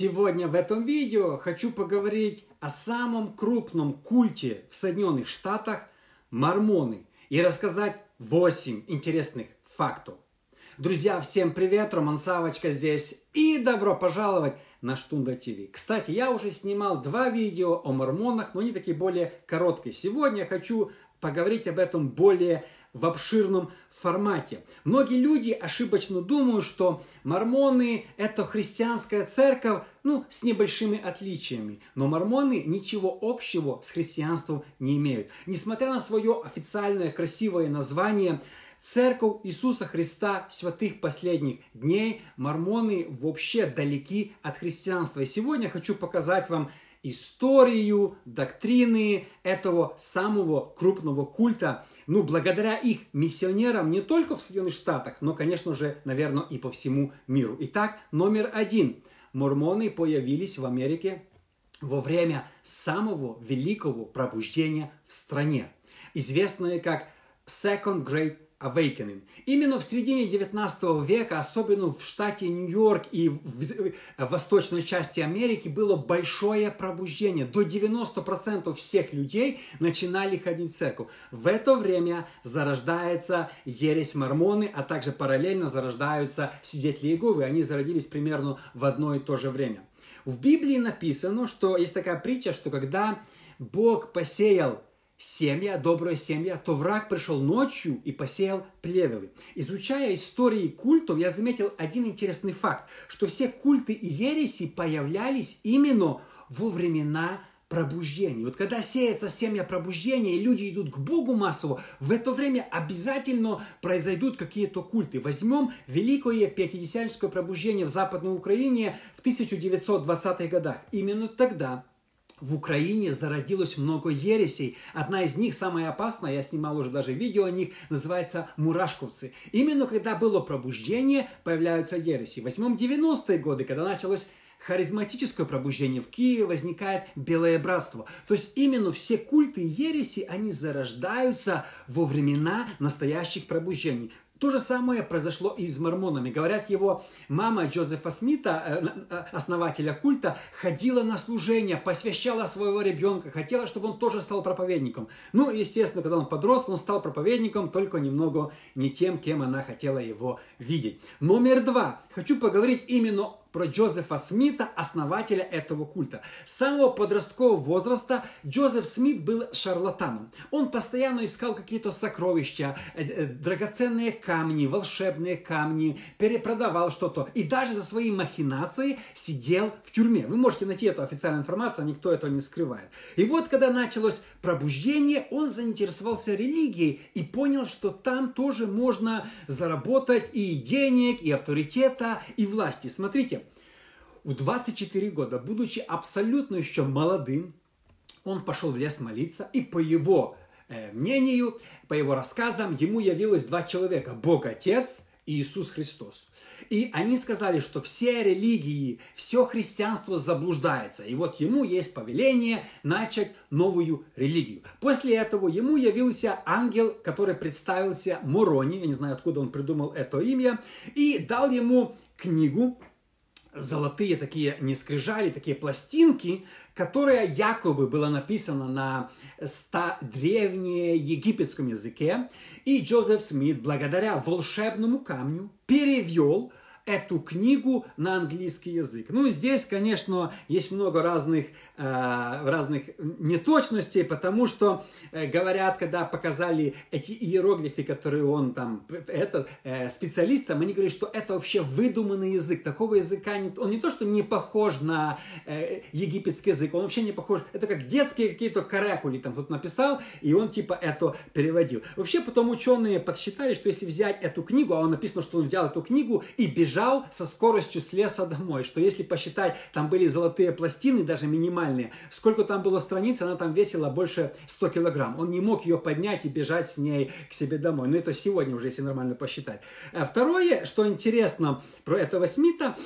Сегодня в этом видео хочу поговорить о самом крупном культе в Соединенных Штатах – мормоны и рассказать 8 интересных фактов. Друзья, всем привет, Роман Савочка здесь и добро пожаловать на Штунда ТВ. Кстати, я уже снимал два видео о мормонах, но они такие более короткие. Сегодня я хочу поговорить об этом более в обширном формате. Многие люди ошибочно думают, что мормоны – это христианская церковь, ну, с небольшими отличиями. Но мормоны ничего общего с христианством не имеют. Несмотря на свое официальное красивое название, Церковь Иисуса Христа святых последних дней, мормоны вообще далеки от христианства. И сегодня я хочу показать вам историю, доктрины этого самого крупного культа, ну, благодаря их миссионерам не только в Соединенных Штатах, но, конечно же, наверное, и по всему миру. Итак, номер один. Мормоны появились в Америке во время самого великого пробуждения в стране, известное как Second Great Awakening. Именно в середине 19 века, особенно в штате Нью-Йорк и в восточной части Америки, было большое пробуждение. До 90% всех людей начинали ходить в церковь. В это время зарождается ересь мормоны, а также параллельно зарождаются свидетели Иеговы. Они зародились примерно в одно и то же время. В Библии написано, что есть такая притча, что когда Бог посеял семья, добрая семья, то враг пришел ночью и посеял плевелы. Изучая истории культов, я заметил один интересный факт, что все культы и ереси появлялись именно во времена пробуждения. Вот когда сеется семя пробуждения, и люди идут к Богу массово, в это время обязательно произойдут какие-то культы. Возьмем Великое Пятидесятническое пробуждение в Западной Украине в 1920-х годах. Именно тогда в Украине зародилось много ересей. Одна из них, самая опасная, я снимал уже даже видео о них, называется «Мурашковцы». Именно когда было пробуждение, появляются ереси. Возьмем 90-е годы, когда началось харизматическое пробуждение в Киеве, возникает Белое Братство. То есть именно все культы и ереси, они зарождаются во времена настоящих пробуждений. То же самое произошло и с мормонами. Говорят, его мама Джозефа Смита, э, э, основателя культа, ходила на служение, посвящала своего ребенка, хотела, чтобы он тоже стал проповедником. Ну, естественно, когда он подрос, он стал проповедником, только немного не тем, кем она хотела его видеть. Номер два. Хочу поговорить именно про Джозефа Смита, основателя этого культа. С самого подросткового возраста Джозеф Смит был шарлатаном. Он постоянно искал какие-то сокровища, э, э, драгоценные камни, волшебные камни, перепродавал что-то. И даже за свои махинации сидел в тюрьме. Вы можете найти эту официальную информацию, никто этого не скрывает. И вот, когда началось пробуждение, он заинтересовался религией и понял, что там тоже можно заработать и денег, и авторитета, и власти. Смотрите, в 24 года, будучи абсолютно еще молодым, он пошел в лес молиться, и по его э, мнению, по его рассказам, ему явилось два человека, Бог Отец и Иисус Христос. И они сказали, что все религии, все христианство заблуждается. И вот ему есть повеление начать новую религию. После этого ему явился ангел, который представился Морони, я не знаю, откуда он придумал это имя, и дал ему книгу, золотые такие не скрижали, такие пластинки, которая якобы была написана на древнеегипетском языке. И Джозеф Смит, благодаря волшебному камню, перевел эту книгу на английский язык. Ну и здесь, конечно, есть много разных, э, разных неточностей, потому что э, говорят, когда показали эти иероглифы, которые он там, этот э, специалистам, они говорят, что это вообще выдуманный язык. Такого языка нет. Он не то, что не похож на египетский язык, он вообще не похож. Это как детские какие-то каракули там тут написал, и он типа это переводил. Вообще потом ученые подсчитали, что если взять эту книгу, а он написано, что он взял эту книгу и бежал бежал со скоростью с леса домой, что если посчитать, там были золотые пластины, даже минимальные, сколько там было страниц, она там весила больше 100 килограмм. Он не мог ее поднять и бежать с ней к себе домой. Но это сегодня уже, если нормально посчитать. А второе, что интересно про этого Смита,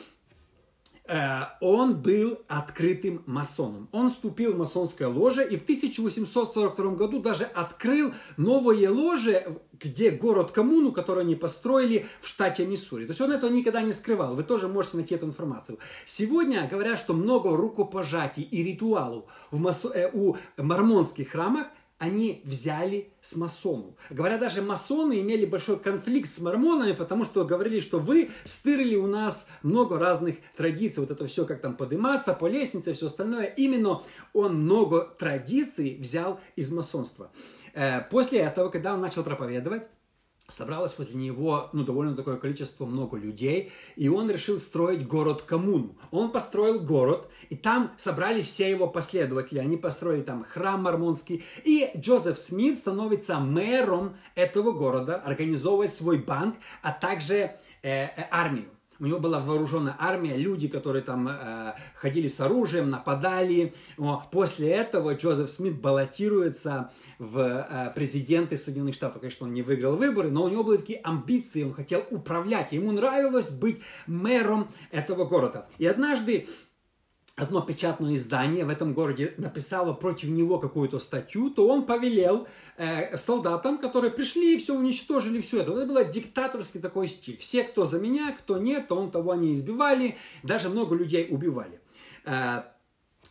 он был открытым масоном. Он вступил в масонское ложе и в 1842 году даже открыл новое ложе, где город-коммуну, который они построили в штате Миссури. То есть он этого никогда не скрывал. Вы тоже можете найти эту информацию. Сегодня говорят, что много рукопожатий и ритуалов в масо... Э, у мормонских храмах – они взяли с масонов. Говорят, даже масоны имели большой конфликт с мормонами, потому что говорили, что вы стырили у нас много разных традиций. Вот это все, как там подниматься по лестнице, все остальное. Именно он много традиций взял из масонства. Э, после этого, когда он начал проповедовать, собралось возле него ну, довольно такое количество много людей, и он решил строить город-коммуну. Он построил город, и там собрали все его последователи. Они построили там храм мормонский. И Джозеф Смит становится мэром этого города, организовывает свой банк, а также э, э, армию. У него была вооруженная армия, люди, которые там э, ходили с оружием, нападали. Но после этого Джозеф Смит баллотируется в э, президенты Соединенных Штатов. Конечно, он не выиграл выборы, но у него были такие амбиции, он хотел управлять. Ему нравилось быть мэром этого города. И однажды одно печатное издание в этом городе написало против него какую-то статью, то он повелел э, солдатам, которые пришли и все уничтожили, все это. Это был диктаторский такой стиль. Все, кто за меня, кто нет, то он того они избивали, даже много людей убивали. Э,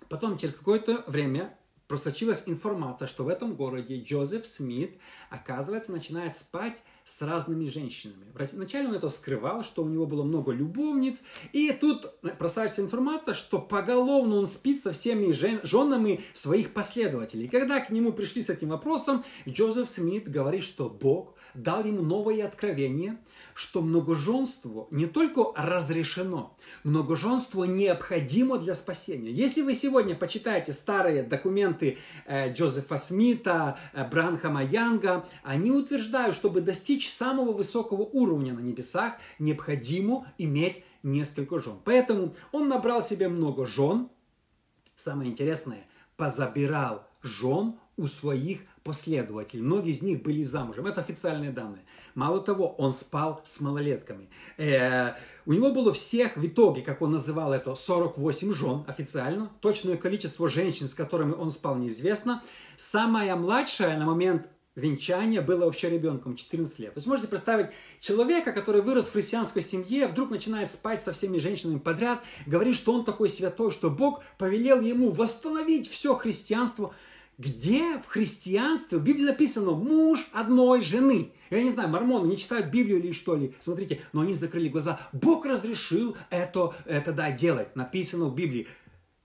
потом, через какое-то время, просочилась информация, что в этом городе Джозеф Смит, оказывается, начинает спать с разными женщинами. Вначале он это скрывал, что у него было много любовниц, и тут просачивается информация, что поголовно он спит со всеми жен, женами своих последователей. И когда к нему пришли с этим вопросом, Джозеф Смит говорит, что Бог дал ему новое откровение – что многоженство не только разрешено, многоженство необходимо для спасения. Если вы сегодня почитаете старые документы э, Джозефа Смита, э, Бранхама Янга, они утверждают, чтобы достичь самого высокого уровня на небесах, необходимо иметь несколько жен. Поэтому он набрал себе много жен. Самое интересное, позабирал жен у своих последователей. Многие из них были замужем. Это официальные данные. Мало того, он спал с малолетками. Э, у него было всех в итоге, как он называл это, 48 жен официально. Точное количество женщин, с которыми он спал, неизвестно. Самая младшая на момент венчания было вообще ребенком 14 лет. То есть можете представить человека, который вырос в христианской семье, вдруг начинает спать со всеми женщинами подряд, говорит, что он такой святой, что Бог повелел ему восстановить все христианство. Где в христианстве, в Библии написано муж одной жены. Я не знаю, мормоны не читают Библию или что ли. Смотрите, но они закрыли глаза. Бог разрешил это, это да, делать. Написано в Библии.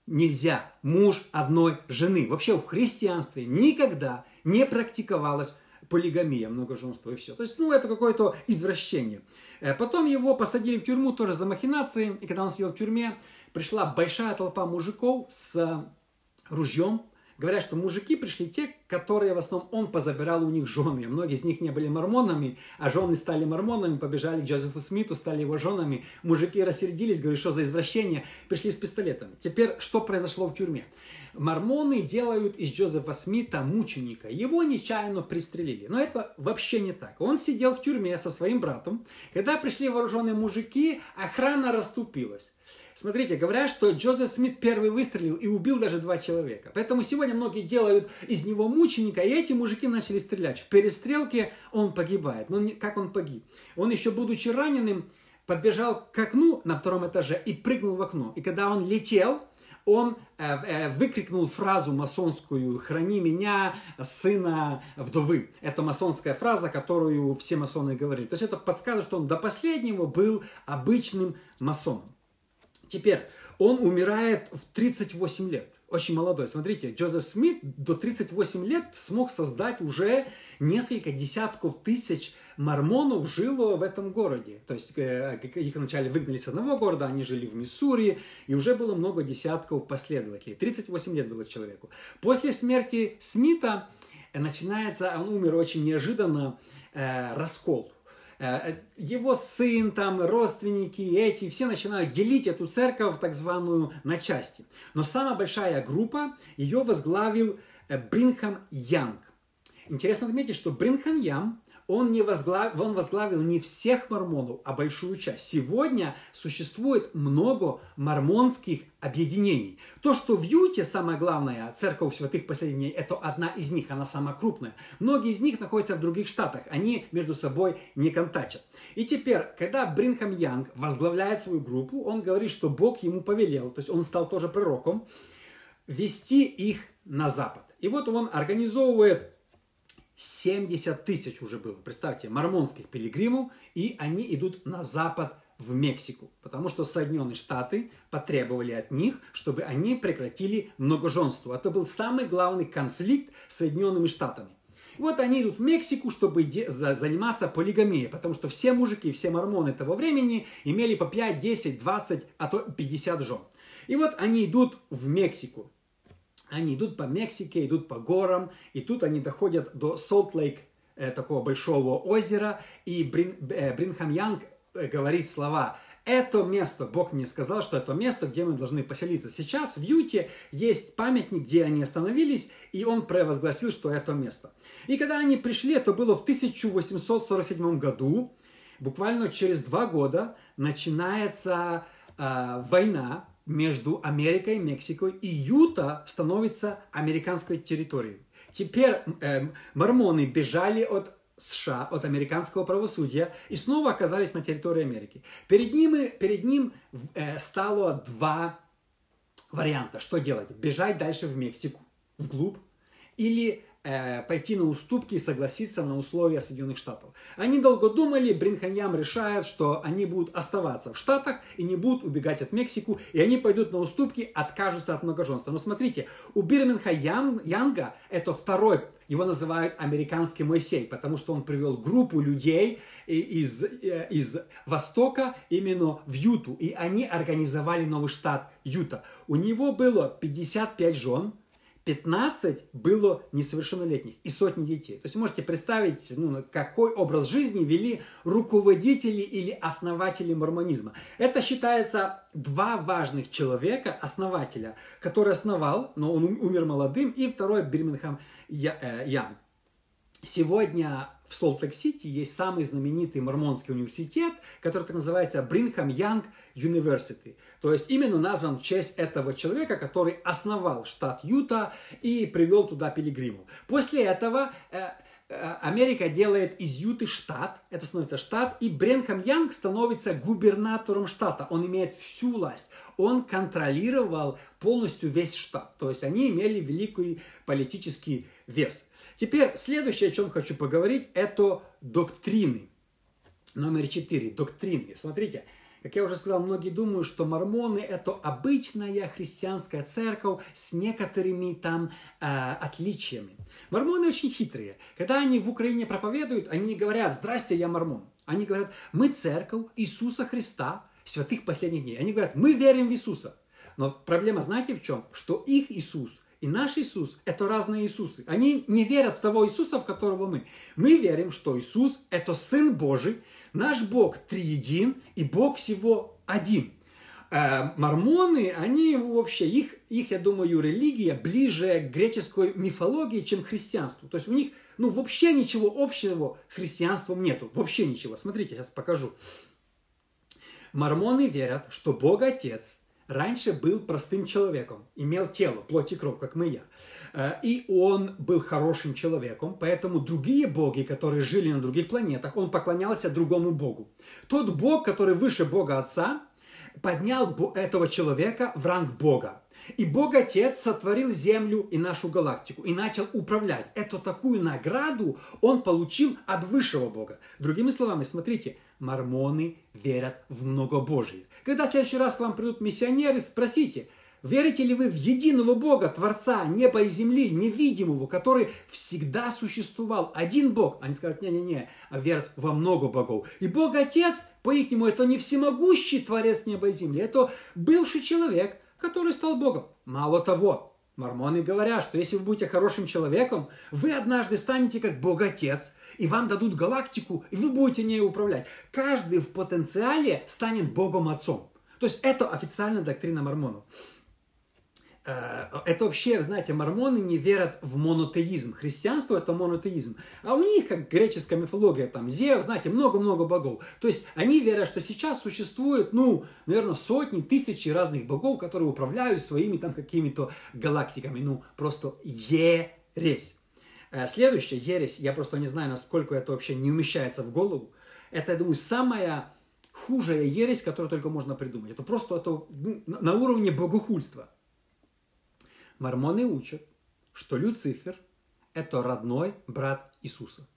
Нельзя муж одной жены. Вообще в христианстве никогда не практиковалась полигамия, многоженство и все. То есть, ну, это какое-то извращение. Э, потом его посадили в тюрьму тоже за махинации. И когда он сидел в тюрьме, пришла большая толпа мужиков с ружьем, Говорят, что мужики пришли те, которые в основном он позабирал у них жены. Многие из них не были мормонами, а жены стали мормонами, побежали к Джозефу Смиту, стали его женами. Мужики рассердились, говорят, что за извращение, пришли с пистолетами. Теперь, что произошло в тюрьме? Мормоны делают из Джозефа Смита мученика. Его нечаянно пристрелили. Но это вообще не так. Он сидел в тюрьме со своим братом. Когда пришли вооруженные мужики, охрана расступилась. Смотрите, говорят, что Джозеф Смит первый выстрелил и убил даже два человека. Поэтому сегодня многие делают из него мученика, и эти мужики начали стрелять. В перестрелке он погибает. Но как он погиб? Он еще будучи раненым, подбежал к окну на втором этаже и прыгнул в окно. И когда он летел, он э, э, выкрикнул фразу масонскую «Храни меня, сына вдовы». Это масонская фраза, которую все масоны говорили. То есть это подсказывает, что он до последнего был обычным масоном. Теперь, он умирает в 38 лет. Очень молодой. Смотрите, Джозеф Смит до 38 лет смог создать уже несколько десятков тысяч мормонов жило в этом городе. То есть э, их вначале выгнали с одного города, они жили в Миссури, и уже было много десятков последователей. 38 лет было человеку. После смерти Смита начинается, он умер очень неожиданно, э, раскол Э, его сын, там, родственники, эти, все начинают делить эту церковь, так званую, на части. Но самая большая группа, ее возглавил э, Бринхам Янг. Интересно отметить, что Бринхам Янг, он, не возглавил, он возглавил не всех мормонов, а большую часть. Сегодня существует много мормонских объединений. То, что в Юте самое главное, церковь святых последних это одна из них, она самая крупная. Многие из них находятся в других штатах, они между собой не контачат. И теперь, когда Бринхам Янг возглавляет свою группу, он говорит, что Бог ему повелел, то есть он стал тоже пророком, вести их на запад. И вот он организовывает 70 тысяч уже было, представьте, мормонских пилигримов, и они идут на запад в Мексику, потому что Соединенные Штаты потребовали от них, чтобы они прекратили многоженство. Это был самый главный конфликт с Соединенными Штатами. Вот они идут в Мексику, чтобы заниматься полигамией, потому что все мужики, все мормоны того времени имели по 5, 10, 20, а то 50 жен. И вот они идут в Мексику. Они идут по Мексике, идут по горам, и тут они доходят до Солт-Лейк, э, такого большого озера, и Брин, э, Бринхам Янг э, говорит слова это место, Бог мне сказал, что это место, где мы должны поселиться. Сейчас в Юте есть памятник, где они остановились, и он провозгласил, что это место. И когда они пришли, это было в 1847 году, буквально через два года начинается э, война между Америкой Мексикой, и Юта становится американской территорией. Теперь э, мормоны бежали от США, от американского правосудия и снова оказались на территории Америки. Перед ним, перед ним э, стало два варианта, что делать. Бежать дальше в Мексику, вглубь, или Э, пойти на уступки и согласиться на условия Соединенных Штатов. Они долго думали, Бринханьям решает, что они будут оставаться в Штатах и не будут убегать от Мексику, и они пойдут на уступки, откажутся от многоженства. Но смотрите, у Бирменха Янга это второй, его называют американский Моисей, потому что он привел группу людей из, э, из Востока именно в Юту, и они организовали новый штат Юта. У него было 55 жен, 15 было несовершеннолетних и сотни детей. То есть вы можете представить, ну, какой образ жизни вели руководители или основатели мормонизма. Это считается два важных человека, основателя, который основал, но он умер молодым, и второй Бригам э, Янг. Сегодня в Солт-Лейк-Сити есть самый знаменитый мормонский университет, который так называется Brigham Young University. То есть именно назван в честь этого человека, который основал штат Юта и привел туда пилигримов. После этого э, Америка делает из Юты штат, это становится штат, и Бренхам Янг становится губернатором штата. Он имеет всю власть. Он контролировал полностью весь штат. То есть они имели великий политический вес. Теперь следующее, о чем хочу поговорить, это доктрины. Номер четыре. Доктрины. Смотрите, как я уже сказал, многие думают, что мормоны это обычная христианская церковь с некоторыми там э, отличиями. Мормоны очень хитрые. Когда они в Украине проповедуют, они не говорят «Здрасте, я мормон». Они говорят «Мы церковь Иисуса Христа, святых последних дней». Они говорят «Мы верим в Иисуса». Но проблема знаете в чем? Что их Иисус – и наш Иисус – это разные Иисусы. Они не верят в того Иисуса, в которого мы. Мы верим, что Иисус – это Сын Божий, наш Бог триедин, и Бог всего один. Э, мормоны, они вообще, их, их, я думаю, религия ближе к греческой мифологии, чем к христианству. То есть у них ну, вообще ничего общего с христианством нету. Вообще ничего. Смотрите, сейчас покажу. Мормоны верят, что Бог Отец – раньше был простым человеком, имел тело, плоть и кровь, как мы я. Э, и он был хорошим человеком, поэтому другие боги, которые жили на других планетах, он поклонялся другому богу. Тот бог, который выше бога Отца, поднял этого человека в ранг бога. И Бог Отец сотворил Землю и нашу галактику и начал управлять. Эту такую награду он получил от высшего Бога. Другими словами, смотрите, мормоны верят в многобожие. Когда в следующий раз к вам придут миссионеры, спросите, верите ли вы в единого Бога, Творца неба и земли, невидимого, который всегда существовал, один Бог? Они скажут, не-не-не, а верят во много богов. И Бог Отец, по-ихнему, это не всемогущий Творец неба и земли, это бывший человек, который стал Богом. Мало того, Мормоны говорят, что если вы будете хорошим человеком, вы однажды станете как Бог Отец, и вам дадут галактику, и вы будете ней управлять. Каждый в потенциале станет Богом Отцом. То есть это официальная доктрина мормонов. Э, это вообще, знаете, мормоны не верят в монотеизм. Христианство это монотеизм. А у них, как греческая мифология, там Зев, знаете, много-много богов. То есть они верят, что сейчас существует, ну, наверное, сотни, тысячи разных богов, которые управляют своими там какими-то галактиками. Ну, просто ересь. Э, следующая ересь, я просто не знаю, насколько это вообще не умещается в голову. Это, я думаю, самая хужая ересь, которую только можно придумать. Это просто это, ну, на уровне богохульства. Мормоны учат, что Люцифер – это родной брат Иисуса.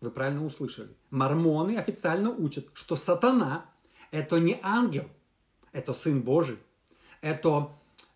Вы правильно услышали. Мормоны официально учат, что сатана – это не ангел, это Сын Божий. Это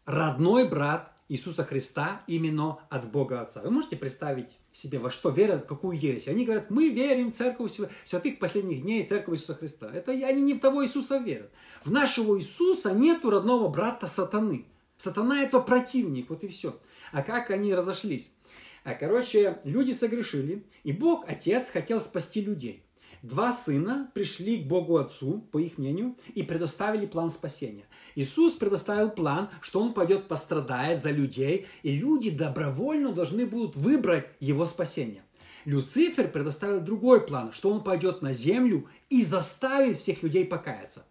родной брат Иисуса Христа именно от Бога Отца. Вы можете представить себе, во что верят, в какую ересь? Они говорят, мы верим в церковь святых последних дней, церковь Иисуса Христа. Это они не в того Иисуса верят. В нашего Иисуса нету родного брата сатаны. Сатана это противник, вот и все. А как они разошлись? А, короче, люди согрешили, и Бог, Отец, хотел спасти людей. Два сына пришли к Богу Отцу, по их мнению, и предоставили план спасения. Иисус предоставил план, что Он пойдет пострадает за людей, и люди добровольно должны будут выбрать Его спасение. Люцифер предоставил другой план, что он пойдет на землю и заставит всех людей покаяться.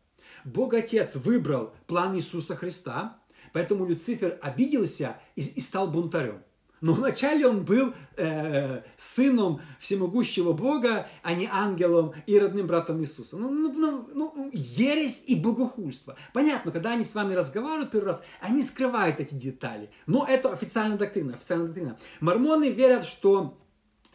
Бог Отец выбрал план Иисуса Христа, Поэтому Люцифер обиделся и, и стал бунтарем. Но вначале он был э, сыном всемогущего Бога, а не ангелом и родным братом Иисуса. Ну, ну, ну, ну, ересь и богохульство. Понятно, когда они с вами разговаривают первый раз, они скрывают эти детали. Но это официальная доктрина. Официальная доктрина. Мормоны верят, что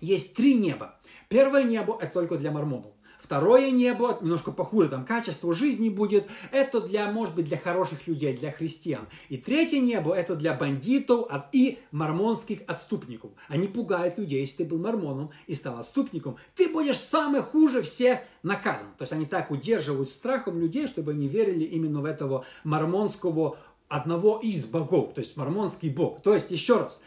есть три неба. Первое небо – это только для мормонов. Второе небо, немножко похуже, там качество жизни будет, это для, может быть, для хороших людей, для христиан. И третье небо, это для бандитов и мормонских отступников. Они пугают людей, если ты был мормоном и стал отступником, ты будешь самый хуже всех наказан. То есть они так удерживают страхом людей, чтобы они верили именно в этого мормонского одного из богов, то есть мормонский бог. То есть, еще раз,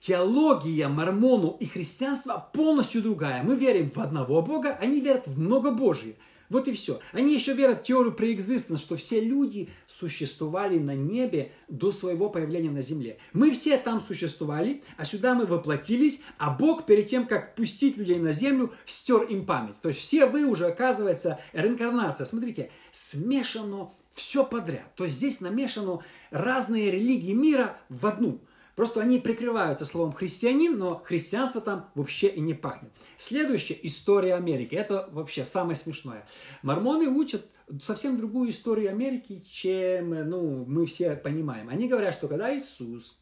теология мормону и христианства полностью другая. Мы верим в одного Бога, они верят в многобожие. Вот и все. Они еще верят в теорию преэкзистенс, что все люди существовали на небе до своего появления на земле. Мы все там существовали, а сюда мы воплотились, а Бог перед тем, как пустить людей на землю, стер им память. То есть все вы уже, оказывается, реинкарнация. Смотрите, смешано все подряд. То есть здесь намешано разные религии мира в одну. Просто они прикрываются словом христианин, но христианство там вообще и не пахнет. Следующая история Америки. Это вообще самое смешное. Мормоны учат совсем другую историю Америки, чем ну, мы все понимаем. Они говорят, что когда Иисус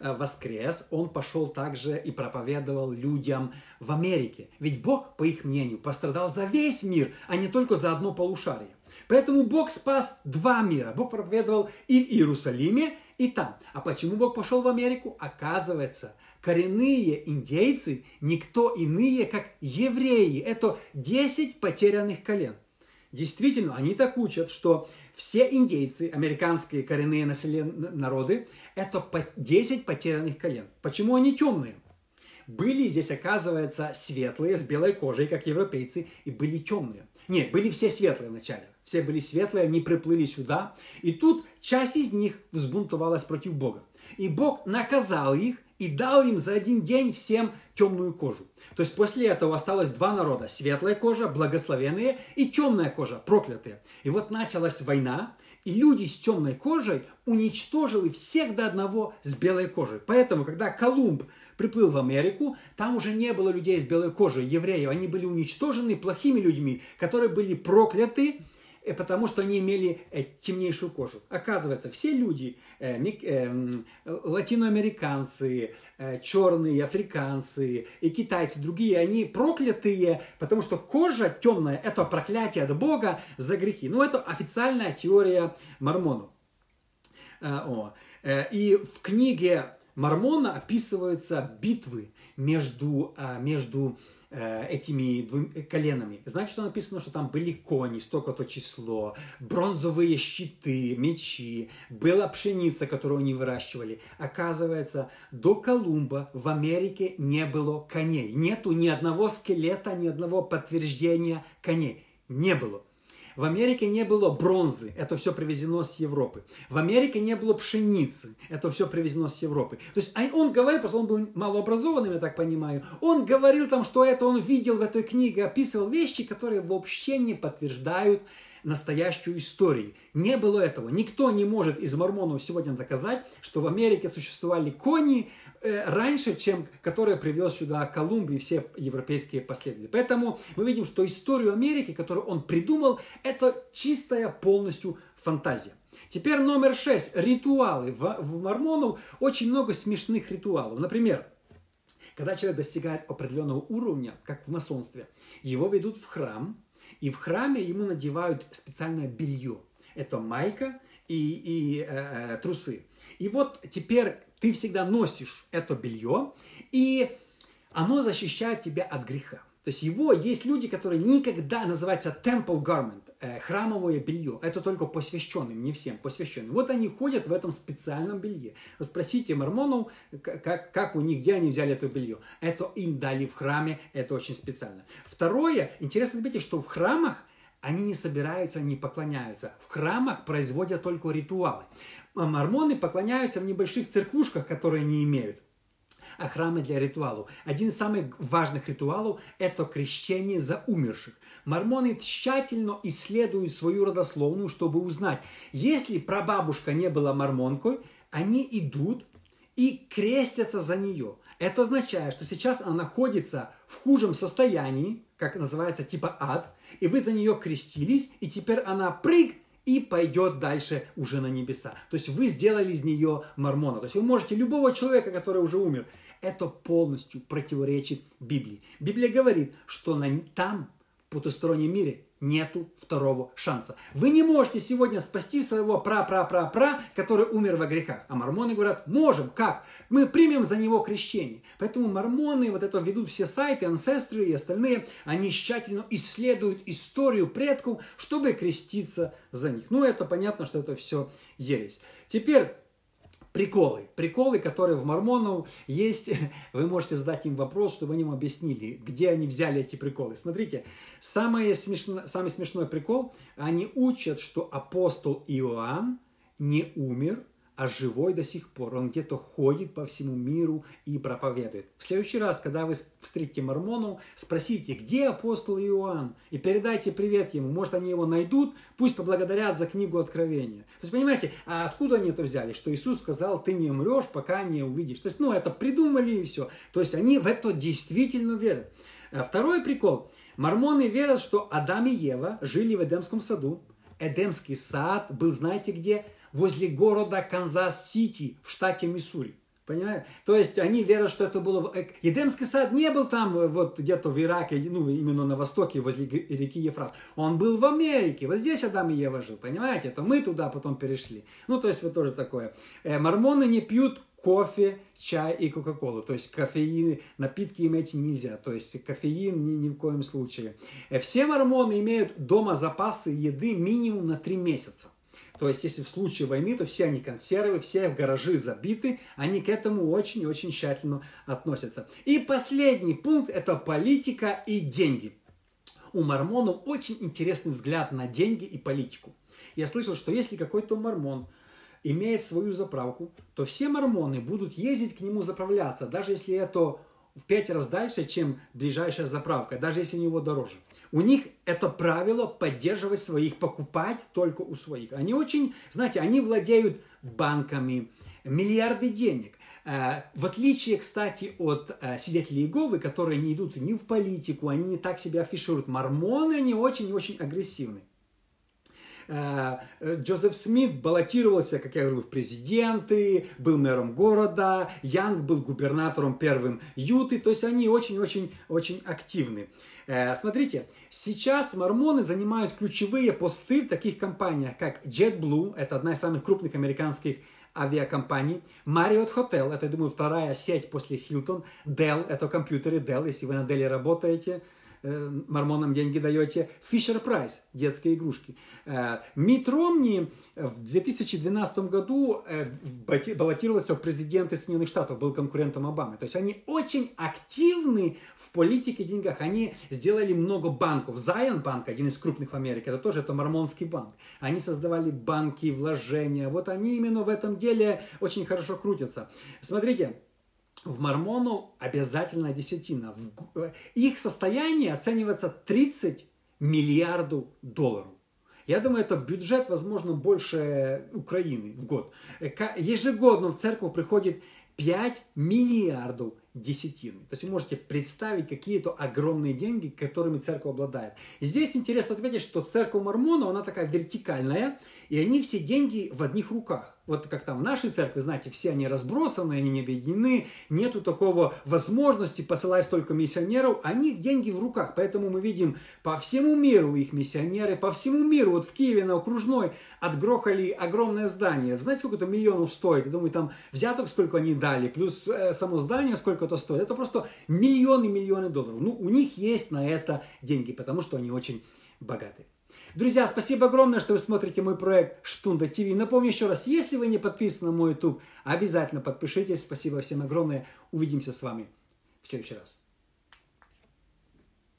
э, воскрес, он пошел также и проповедовал людям в Америке. Ведь Бог, по их мнению, пострадал за весь мир, а не только за одно полушарие. Поэтому Бог спас два мира. Бог проповедовал и в Иерусалиме, и там. А почему Бог пошел в Америку? Оказывается, коренные индейцы никто иные, как евреи. Это 10 потерянных колен. Действительно, они так учат, что все индейцы, американские коренные населенные народы, это 10 потерянных колен. Почему они темные? Были здесь, оказывается, светлые, с белой кожей, как европейцы, и были темные. Нет, были все светлые вначале все были светлые, они приплыли сюда. И тут часть из них взбунтовалась против Бога. И Бог наказал их и дал им за один день всем темную кожу. То есть после этого осталось два народа. Светлая кожа, благословенные, и темная кожа, проклятые. И вот началась война, и люди с темной кожей уничтожили всех до одного с белой кожей. Поэтому, когда Колумб приплыл в Америку, там уже не было людей с белой кожей, евреев. Они были уничтожены плохими людьми, которые были прокляты, потому что они имели э, темнейшую кожу. Оказывается, все люди, э, латиноамериканцы, черные, африканцы и китайцы, другие, они проклятые, потому что кожа темная – это проклятие от Бога за грехи. Ну, это официальная теория мормонов. И в книге Мормона описываются битвы между, между Э, этими коленами. Знаете, что написано, что там были кони, столько-то число, бронзовые щиты, мечи, была пшеница, которую они выращивали. Оказывается, до Колумба в Америке не было коней. Нету ни одного скелета, ни одного подтверждения коней. Не было. В Америке не было бронзы, это все привезено с Европы. В Америке не было пшеницы, это все привезено с Европы. То есть он говорил, просто он был малообразованным, я так понимаю, он говорил там, что это он видел в этой книге, описывал вещи, которые вообще не подтверждают настоящую историю. Не было этого. Никто не может из мормонов сегодня доказать, что в Америке существовали кони э, раньше, чем которые привез сюда Колумб и все европейские последователи. Поэтому мы видим, что историю Америки, которую он придумал, это чистая полностью фантазия. Теперь номер шесть. Ритуалы. В, в мормонов очень много смешных ритуалов. Например, когда человек достигает определенного уровня, как в масонстве, его ведут в храм, и в храме ему надевают специальное белье. Это майка и, и э, э, трусы. И вот теперь ты всегда носишь это белье, и оно защищает тебя от греха. То есть его есть люди, которые никогда называется temple garment, э, храмовое белье. Это только посвященным, не всем посвященным. Вот они ходят в этом специальном белье. Спросите мормонов, как, как у них, где они взяли это белье. Это им дали в храме, это очень специально. Второе, интересно заметить, что в храмах они не собираются, не поклоняются. В храмах производят только ритуалы. Мормоны поклоняются в небольших церквушках, которые не имеют а храмы для ритуалов. Один из самых важных ритуалов – это крещение за умерших. Мормоны тщательно исследуют свою родословную, чтобы узнать, если прабабушка не была мормонкой, они идут и крестятся за нее. Это означает, что сейчас она находится в хужем состоянии, как называется, типа ад, и вы за нее крестились, и теперь она прыг и пойдет дальше уже на небеса. То есть вы сделали из нее мормона. То есть вы можете любого человека, который уже умер, это полностью противоречит Библии. Библия говорит, что на, там, в потустороннем мире, нету второго шанса. Вы не можете сегодня спасти своего пра-пра-пра-пра, который умер во грехах. А мормоны говорят, можем, как? Мы примем за него крещение. Поэтому мормоны вот это ведут все сайты, анцестры и остальные, они тщательно исследуют историю предков, чтобы креститься за них. Ну, это понятно, что это все ересь. Теперь приколы. Приколы, которые в мормонов есть. Вы можете задать им вопрос, чтобы они вам объяснили, где они взяли эти приколы. Смотрите, самое смешно, самый смешной прикол, они учат, что апостол Иоанн не умер, а живой до сих пор. Он где-то ходит по всему миру и проповедует. В следующий раз, когда вы встретите мормону, спросите, где апостол Иоанн, и передайте привет ему. Может, они его найдут, пусть поблагодарят за книгу Откровения. То есть, понимаете, а откуда они это взяли? Что Иисус сказал, ты не умрешь, пока не увидишь. То есть, ну, это придумали и все. То есть, они в это действительно верят. А второй прикол. Мормоны верят, что Адам и Ева жили в Эдемском саду. Эдемский сад был, знаете где? Возле города Канзас-Сити в штате Миссури. Понимаете? То есть они верят, что это было... Едемский сад не был там, э, вот где-то в Ираке, ну, именно на востоке, возле реки Ефрат. Он был в Америке. Вот здесь Адам и Ева жил, понимаете? Это мы туда потом перешли. Ну, то есть вот тоже такое. Э, мормоны не пьют кофе, чай и кока-колу. То есть кофеин, напитки иметь нельзя. То есть кофеин ни, ни в коем случае. Э, все мормоны имеют дома запасы еды минимум на 3 месяца. То есть, если в случае войны, то все они консервы, все гаражи забиты, они к этому очень и очень тщательно относятся. И последний пункт – это политика и деньги. У мормонов очень интересный взгляд на деньги и политику. Я слышал, что если какой-то мормон имеет свою заправку, то все мормоны будут ездить к нему заправляться, даже если это в пять раз дальше, чем ближайшая заправка, даже если у него дороже. У них это правило поддерживать своих, покупать только у своих. Они очень, знаете, они владеют банками, миллиарды денег. Э, в отличие, кстати, от э, свидетелей Иеговы, которые не идут ни в политику, они не так себя афишируют. Мормоны, они очень-очень агрессивны. Э, Джозеф Смит баллотировался, как я говорил, в президенты, был мэром города, Янг был губернатором первым Юты, то есть они очень-очень-очень активны. Э, смотрите, сейчас мормоны занимают ключевые посты в таких компаниях, как JetBlue, это одна из самых крупных американских авиакомпаний, Marriott Hotel, это, я думаю, вторая сеть после Hilton, Dell, это компьютеры Dell, если вы на Dell работаете, э, мормонам деньги даете. Fisher Price, детские игрушки. Э, Мит Ромни в 2012 году э, баллотировался в президенты Соединенных Штатов, был конкурентом Обамы. То есть они очень активны в политике деньгах. Они сделали много банков. Zion банк, один из крупных в Америке, это тоже это мормонский банк. Они создавали банки, вложения. Вот они именно в этом деле очень хорошо крутятся. Смотрите, в Мормону обязательно десятина. Э, их состояние оценивается 30 миллиардов долларов. Я думаю, это бюджет, возможно, больше Украины в год. Э, ежегодно в церковь приходит 5 миллиардов десятины. То есть вы можете представить какие-то огромные деньги, которыми церковь обладает. Здесь интересно отметить, что церковь Мормона, она такая вертикальная, и они все деньги в одних руках. Вот как там в нашей церкви, знаете, все они разбросаны, они не объединены, нету такого возможности посылать столько миссионеров, а у них деньги в руках. Поэтому мы видим по всему миру их миссионеры, по всему миру, вот в Киеве на окружной отгрохали огромное здание. Знаете, сколько это миллионов стоит? Я думаю, там взяток сколько они дали, плюс э, само здание сколько это стоит. Это просто миллионы миллионы долларов. Ну, у них есть на это деньги, потому что они очень богатые. Друзья, спасибо огромное, что вы смотрите мой проект Штунда ТВ. Напомню еще раз, если вы не подписаны на мой YouTube, обязательно подпишитесь. Спасибо всем огромное. Увидимся с вами в следующий раз.